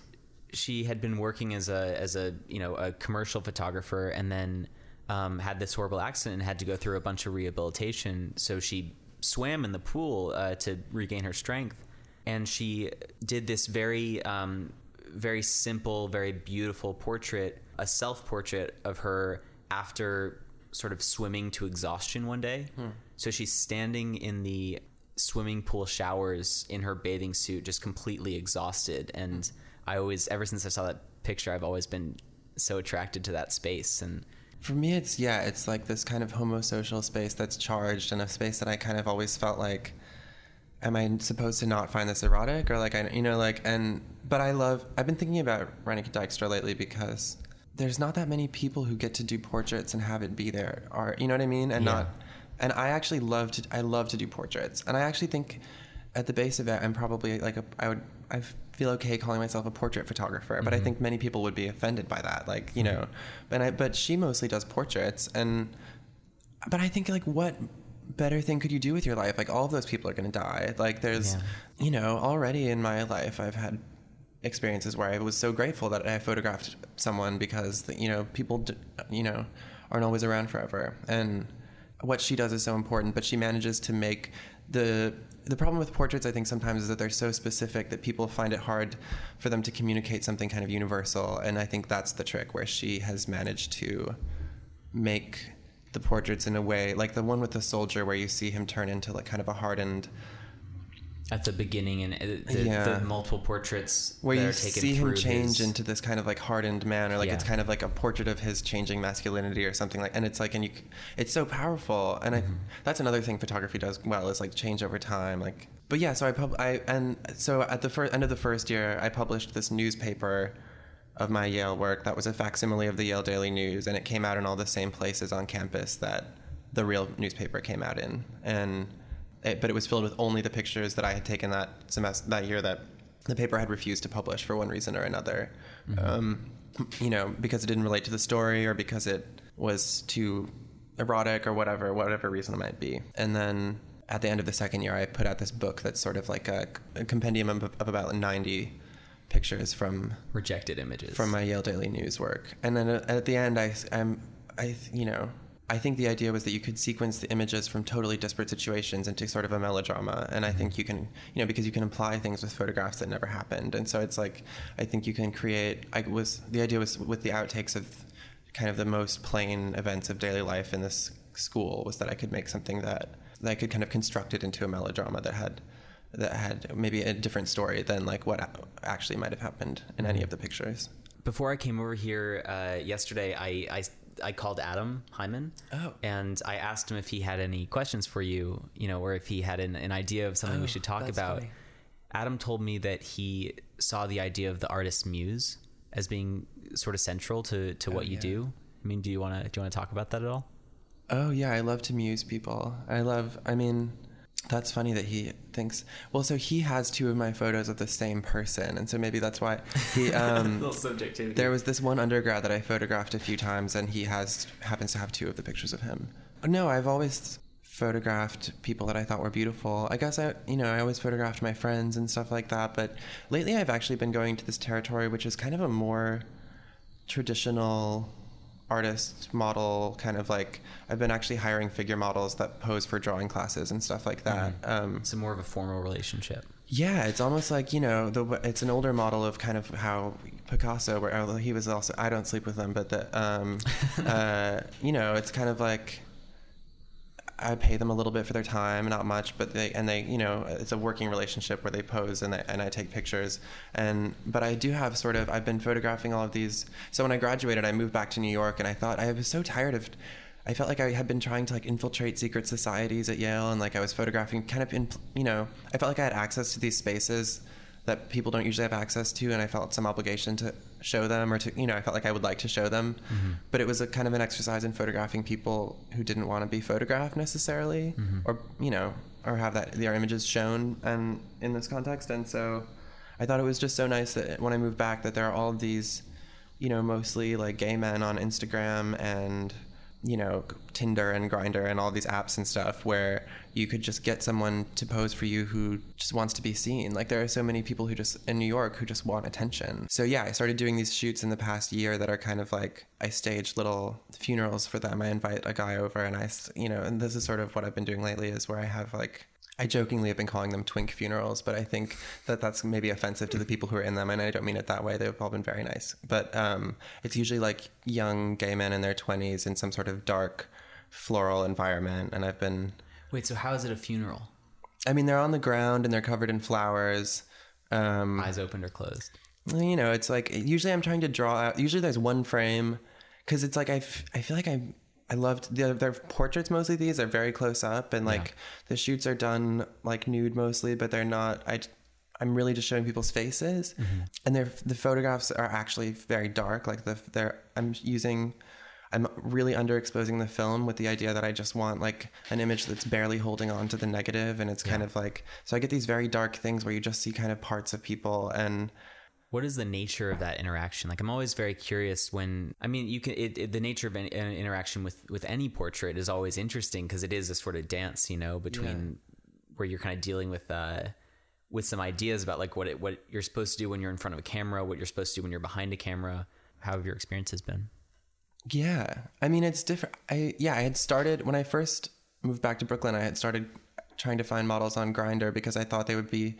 she had been working as a as a you know a commercial photographer and then um, had this horrible accident and had to go through a bunch of rehabilitation. So she swam in the pool uh, to regain her strength, and she did this very um, very simple, very beautiful portrait, a self portrait of her after sort of swimming to exhaustion one day. So she's standing in the swimming pool showers in her bathing suit, just completely exhausted. And I always, ever since I saw that picture, I've always been so attracted to that space. And For me, it's yeah, it's like this kind of homosocial space that's charged, and a space that I kind of always felt like, am I supposed to not find this erotic, or like I, you know, like and but I love. I've been thinking about Rineke Dijkstra lately because there's not that many people who get to do portraits and have it be their art. You know what I mean? And Yeah. not. And I actually love to. I love to do portraits, and I actually think, at the base of it, I'm probably like a. I would. I feel okay calling myself a portrait photographer, but I mm-hmm. think many people would be offended by that. Like you mm-hmm. know, but I. But she mostly does portraits, and. But I think like what better thing could you do with your life? Like all of those people are going to die. Like there's, Yeah. you know, already in my life I've had experiences where I was so grateful that I photographed someone because you know people you know aren't always around forever and what she does is so important but she manages to make the the problem with portraits I think sometimes is that they're so specific that people find it hard for them to communicate something kind of universal. And I think that's the trick where she has managed to make the portraits in a way like the one with the soldier where you see him turn into like kind of a hardened at the beginning and uh, the, Yeah. the multiple portraits where you see him change his- into this kind of like hardened man or like it's kind of like a portrait of his changing masculinity or something like and it's like and you it's so powerful and Mm-hmm. I that's another thing photography does well is like change over time like but yeah so I pub I and so at the first end of the first year I published this newspaper of my Yale work that was a facsimile of the Yale Daily News and it came out in all the same places on campus that the real newspaper came out in and it, but it was filled with only the pictures that I had taken that semester that year that the paper had refused to publish for one reason or another. Um, you know, because it didn't relate to the story or because it was too erotic or whatever, whatever reason it might be. And then at the end of the second year, I put out this book that's sort of like a, a compendium of, of about 90 pictures from rejected images from my Yale Daily News work. And then at the end, I, I'm, I, you know, I think the idea was that you could sequence the images from totally disparate situations into sort of a melodrama. And I think you can, you know, because you can imply things with photographs that never happened. And so it's like, I think you can create, I was, the idea was with the outtakes of kind of the most plain events of daily life in this school was that I could make something that, that I could kind of construct it into a melodrama that had, that had maybe a different story than like what actually might have happened in any of the pictures. before I came over here uh, yesterday, I, I I called Adam Hyman. Oh. And I asked him if he had any questions for you, you know, or if he had an, an idea of something we Oh, should talk about. funny. Adam told me that he saw the idea of the artist's muse as being sort of central to, to oh, what you yeah. do. I mean, do you want to do you want to talk about that at all? Oh yeah, I love to muse people. I love. I mean, that's funny that he thinks. Well, so he has two of my photos of the same person, and so maybe that's why he. Um, subjectivity. there was this one undergrad that I photographed a few times, and he has happens to have two of the pictures of him. No, I've always photographed people that I thought were beautiful. I guess I, you know, I always photographed my friends and stuff like that. But lately, I've actually been going to this territory, which is kind of a more traditional artist model kind of like I've been actually hiring figure models that pose for drawing classes and stuff like that. Um, It's more of a formal relationship. yeah, it's almost like you know, the it's an older model of kind of how Picasso, where although he was also I don't sleep with them, but the um, uh, you know, it's kind of like I pay them a little bit for their time, not much, but they and they you know, it's a working relationship where they pose and they, and I take pictures, and but I do have sort of I've been photographing all of these. So when I graduated, I moved back to New York, and I thought I was so tired of. I felt like I had been trying to like infiltrate secret societies at Yale, and like I was photographing kind of in, you know, I felt like I had access to these spaces that people don't usually have access to, and I felt some obligation to show them, or to, you know, I felt like I would like to show them. Mm-hmm. But it was a kind of an exercise in photographing people who didn't want to be photographed necessarily, mm-hmm. or you know, or have that their images shown, and in this context. And so, I thought it was just so nice that when I moved back, that there are all of these, you know, mostly like gay men on Instagram and you know Tinder and Grindr and all these apps and stuff where you could just get someone to pose for you who just wants to be seen. Like there are so many people who just in New York who just want attention. So yeah, I started doing these shoots in the past year that are kind of like I stage little funerals for them. I invite a guy over and I you know, and this is sort of what I've been doing lately is where I have like I jokingly have been calling them twink funerals, but I think that that's maybe offensive to the people who are in them, and I don't mean it that way. They've all been very nice, but um, it's usually like young gay men in their twenties in some sort of dark floral environment, and I've been. Wait, so how is it a funeral? I mean, they're on the ground and they're covered in flowers. Um, Eyes opened or closed? you know, it's like usually I'm trying to draw out. Usually there's one frame because it's like I, f- I feel like I I loved the their portraits mostly. These are very close up and like the shoots are done like nude mostly, but they're not. I I'm really just showing people's faces, mm-hmm. and they're the photographs are actually very dark. Like the they're I'm using. I'm really underexposing the film with the idea that I just want like an image that's barely holding on to the negative, and it's kind of like so I get these very dark things where you just see kind of parts of people and what is the nature of that interaction like i'm always very curious when i mean you can it, it, the nature of an, an interaction with with any portrait is always interesting because it is a sort of dance you know between where you're kind of dealing with uh with some ideas about like what it, what you're supposed to do when you're in front of a camera what you're supposed to do when you're behind a camera how have your experiences been Yeah. I mean, it's different. I, yeah, I had started when I first moved back to Brooklyn, I had started trying to find models on Grindr because I thought they would be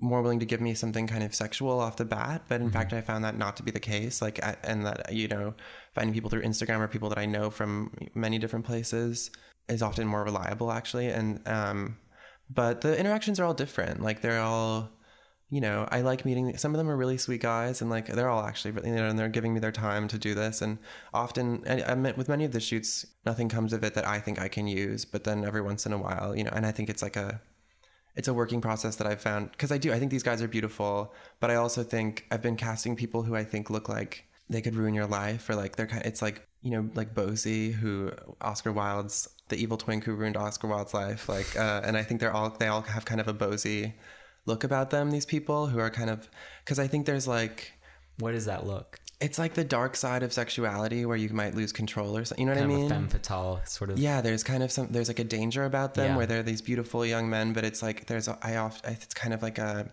more willing to give me something kind of sexual off the bat. But in fact, I found that not to be the case. Like, I, and that, you know, finding people through Instagram or people that I know from many different places is often more reliable actually. And, um, but the interactions are all different. Like they're all, you know, I like meeting. Some of them are really sweet guys, and like they're all actually, you know, and they're giving me their time to do this. And often, and I met with many of the shoots, nothing comes of it that I think I can use. But then every once in a while, you know, and I think it's like a, it's a working process that I've found because I do. I think these guys are beautiful, but I also think I've been casting people who I think look like they could ruin your life, or like they're kind. It's like you know, like Bosie, who Oscar Wilde's the evil twink who ruined Oscar Wilde's life. Like, uh, and I think they're all they all have kind of a Bosie look about them. These people who are kind of because I think there's like what does that look? It's like the dark side of sexuality where you might lose control or something. You know kind what I mean? femme fatale sort of. Yeah, there's kind of some. There's like a danger about them Yeah. where they're these beautiful young men, but it's like there's. A, I often. It's kind of like a.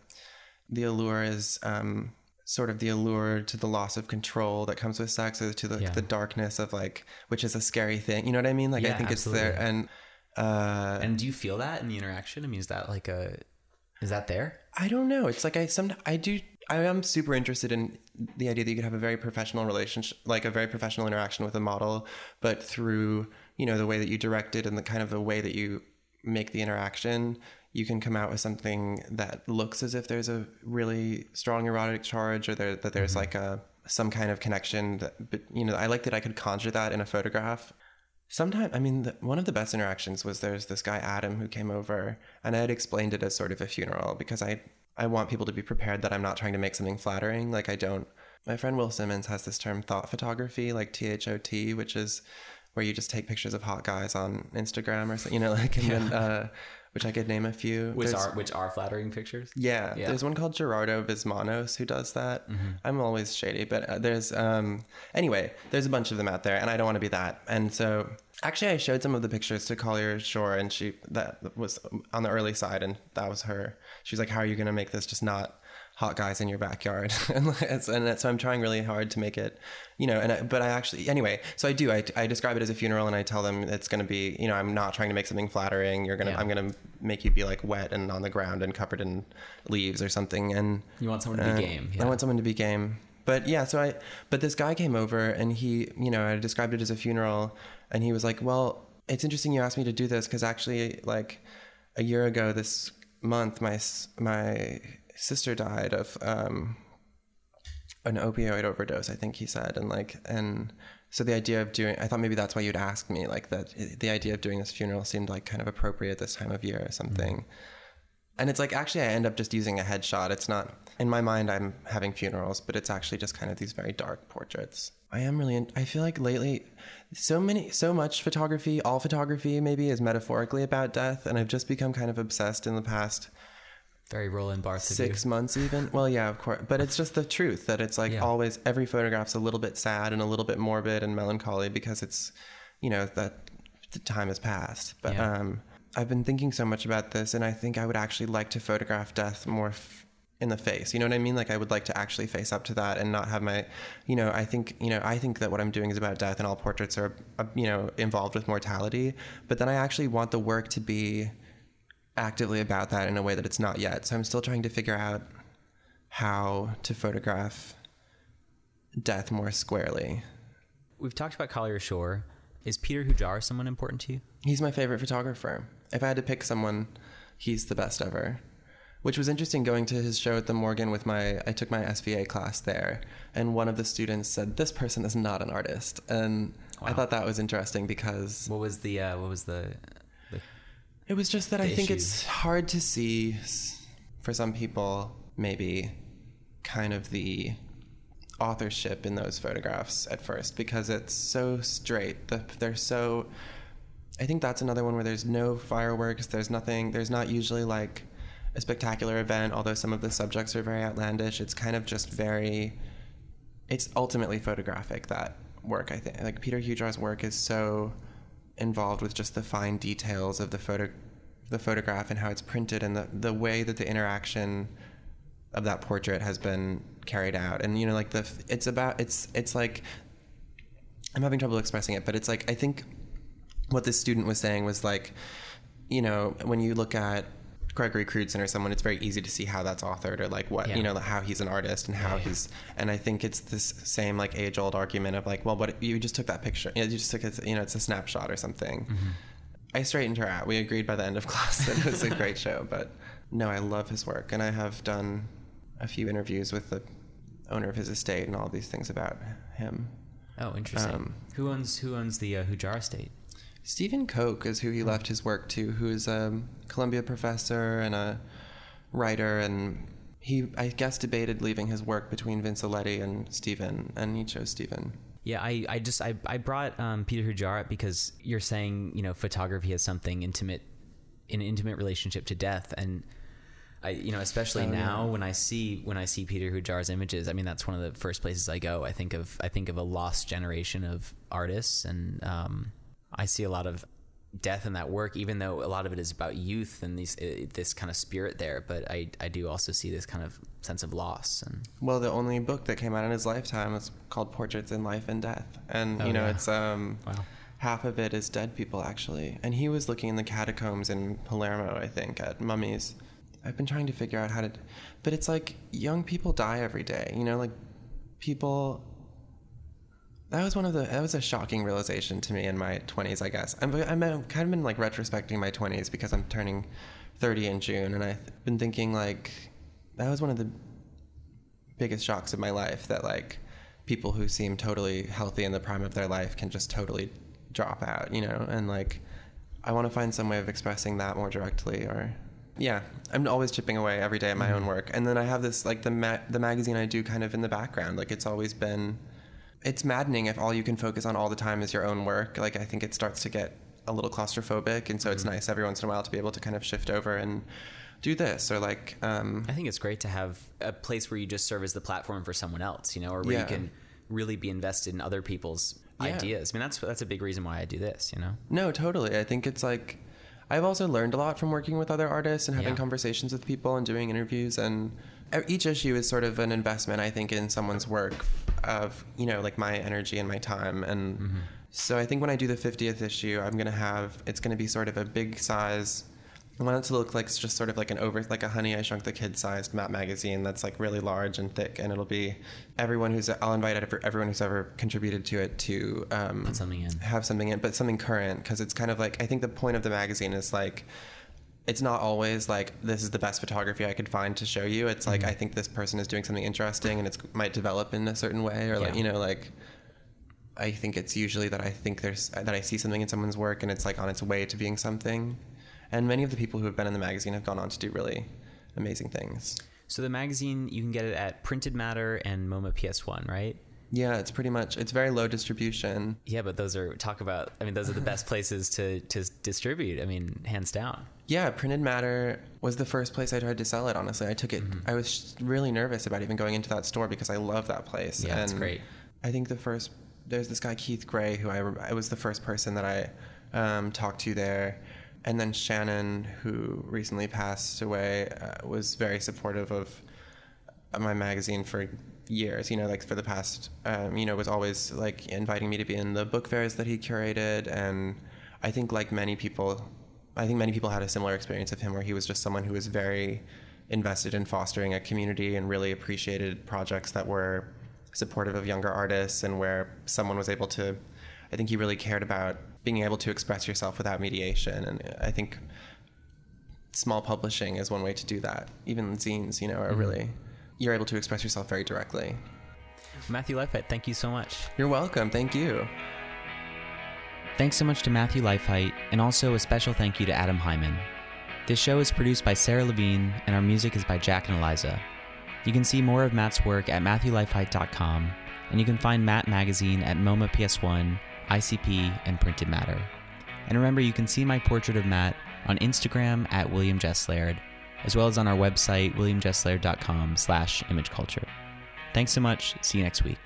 The allure is um, sort of the allure to the loss of control that comes with sex, or to the, Yeah. the darkness of like, which is a scary thing. You know what I mean? Like I Yeah, think it's there, and uh, And do you feel that in the interaction? I mean, is that like a, is that there? I don't know. It's like I some I do I am super interested in the idea that you could have a very professional relationship, like a very professional interaction with a model, but through you know the way that you direct it and the kind of the way that you make the interaction, you can come out with something that looks as if there's a really strong erotic charge or there, that there's mm-hmm. like a some kind of connection. That, but you know, I like that I could conjure that in a photograph. Sometimes, I mean, the, one of the best interactions was there's this guy Adam who came over, and I had explained it as sort of a funeral because I I want people to be prepared that I'm not trying to make something flattering. Like I don't. My friend Will Simmons has this term thought photography, like T H O T, which is where you just take pictures of hot guys on Instagram or something, you know, like and then uh, which I could name a few. Which There's- are which are flattering pictures? yeah, Yeah. there's one called Gerardo Vismanos who does that. Mm-hmm. I'm always shady, but uh, there's um anyway, there's a bunch of them out there, and I don't want to be that. And so, actually, I showed some of the pictures to Collier Schorr, and she that was on the early side, and that was her. She's like, "How are you going to make this just not hot guys in your backyard?" and and so I'm trying really hard to make it, you know. And I, but I actually anyway, so I do. I, I describe it as a funeral, and I tell them it's going to be, you know, I'm not trying to make something flattering. You're gonna, Yeah. I'm gonna make you be like wet and on the ground and covered in leaves or something. And You want someone to be uh, game. I want someone to be game. But yeah, so I, but this guy came over and he, you know, I described it as a funeral and he was like, well, it's interesting you asked me to do this because actually, like a year ago this month, my, my sister died of, um, an opioid overdose, I think he said. And like, and so the idea of doing, I thought maybe that's why you'd ask me, like that the idea of doing this funeral seemed like kind of appropriate this time of year or something. And it's like, actually, I end up just using a headshot. It's not, in my mind, I'm having funerals, but it's actually just kind of these very dark portraits. I am really, in, I feel like lately, so many, so much photography, all photography maybe is metaphorically about death. And I've just become kind of obsessed in the past Very Roland Barthes. six months even well yeah of course but it's just the truth that it's like Yeah. always every photograph's a little bit sad and a little bit morbid and melancholy because it's you know that the time has passed but Yeah. um i've been thinking so much about this and i think i would actually like to photograph death more f- in the face you know what i mean like i would like to actually face up to that and not have my you know i think you know i think that what i'm doing is about death and all portraits are uh, you know involved with mortality but then i actually want the work to be actively about that in a way that it's not yet. So I'm still trying to figure out how to photograph death more squarely. We've talked about Collier Schorr. Is Peter Hujar someone important to you? He's my favorite photographer. If I had to pick someone, he's the best ever. Which was interesting going to his show at the Morgan with my I took my SVA class there and one of the students said this person is not an artist and I thought that was interesting because What was the uh, what was the, the It was just that I think issues. it's hard to see for some people, maybe, kind of the authorship in those photographs at first because it's so straight. The, they're so. I think that's another one where there's no fireworks. There's nothing. There's not usually like a spectacular event, although some of the subjects are very outlandish. It's kind of just very. It's ultimately photographic that work. I think like Peter Hujar's work is so involved with just the fine details of the photo the photograph and how it's printed and the, the way that the interaction of that portrait has been carried out. And you know like the it's about it's it's like i'm having trouble expressing it but it's like i think what this student was saying was like you know when you look at gregory crewdson or someone it's very easy to see how that's authored or like what Yeah. you know how he's an artist and how Yeah, he's and i think it's this same like age old argument of like well what you just took that picture you, know, you just took it you know it's a snapshot or something I straightened her out. We agreed by the end of class that it was a great show. But no, I love his work, and I have done a few interviews with the owner of his estate and all these things about him. Oh, interesting. Um, who owns who owns the uh, Hujar estate? Stephen Koch is who he left his work to, who is a Columbia professor and a writer, and he, I guess, debated leaving his work between Vince Aletti and Stephen, and he chose Stephen. Yeah, I, I just I, I brought um, Peter Hujar up because you're saying you know photography has something intimate, an intimate relationship to death, and I you know especially Oh, now yeah. when I see when I see Peter Hujar's images, I mean that's one of the first places I go. I think of I think of a lost generation of artists, and um, I see a lot of death in that work, even though a lot of it is about youth and these uh, this kind of spirit there. But I I do also see this kind of sense of loss and Well, the only book that came out in his lifetime was called Portraits in Life and Death, and Oh, you know yeah. it's um, Wow. half of it is dead people actually, and he was looking in the catacombs in Palermo, I think, at mummies. I've been trying to figure out how to, but it's like young people die every day. You know, like people. That was one of the. That was a shocking realization to me in my twenties. I guess I'm. I'm kind of been like retrospecting my twenties because I'm turning thirty in June, and I've been thinking like that was one of the biggest shocks of my life that like people who seem totally healthy in the prime of their life can just totally drop out, you know, and like I want to find some way of expressing that more directly or yeah, I'm always chipping away every day at my own mm-hmm. work. And then I have this like the ma- the magazine I do kind of in the background. Like it's always been it's maddening if all you can focus on all the time is your own work. Like I think it starts to get a little claustrophobic and so it's nice every once in a while to be able to kind of shift over and do this or like um I think it's great to have a place where you just serve as the platform for someone else, you know, or where Yeah. you can really be invested in other people's Yeah. ideas. I mean, that's that's a big reason why I do this, you know. No, totally. I think it's like I've also learned a lot from working with other artists and having Yeah. conversations with people and doing interviews and each issue is sort of an investment I think in someone's work of, you know, like my energy and my time and Mm-hmm. so I think when I do the 50th issue, I'm going to have it's going to be sort of a big size I want it to look like it's just sort of like an over, like a Honey I Shrunk the Kid sized map magazine that's like really large and thick, and it'll be everyone who's I'll invite everyone who's ever contributed to it to um, Put something in. have something in, but something current because it's kind of like I think the point of the magazine is like it's not always like this is the best photography I could find to show you. It's like Mhm. I think this person is doing something interesting and it might develop in a certain way or like you know like I think it's usually that I think there's that I see something in someone's work and it's like on its way to being something. And many of the people who have been in the magazine have gone on to do really amazing things. So the magazine you can get it at Printed Matter and MoMA PS1, right? Yeah, it's pretty much it's very low distribution. Yeah, but those are talk about. I mean, those are the best places to to distribute. I mean, hands down. Yeah, Printed Matter was the first place I tried to sell it. Honestly, I took it. Mm-hmm. I was really nervous about even going into that store because I love that place. Yeah, it's And great. I think the first there's this guy Keith Gray who I I was the first person that I um, talked to there, and then Shannon who recently passed away uh, was very supportive of my magazine for years you know like for the past um, you know was always like inviting me to be in the book fairs that he curated. And i think like many people i think many people had a similar experience of him where he was just someone who was very invested in fostering a community and really appreciated projects that were supportive of younger artists and where someone was able to i think he really cared about being able to express yourself without mediation. And i think small publishing is one way to do that. Even zines you know are really you're able to express yourself very directly Matthew Leifheit, thank you so much. you're welcome thank you Thanks so much to Matthew Leifheit, and also a special thank you to Adam Hyman. This show is produced by Sarah Levine, and our music is by Jack and Eliza. You can see more of Matt's work at MatthewLeifheit.com, and you can find Matte Magazine at MoMA PS1, ICP, and Printed Matter. And remember, you can see my portrait of Matt on Instagram at William Jesslaird, as well as on our website, williamjesslaird.com slash imageculture. Thanks so much. See you next week.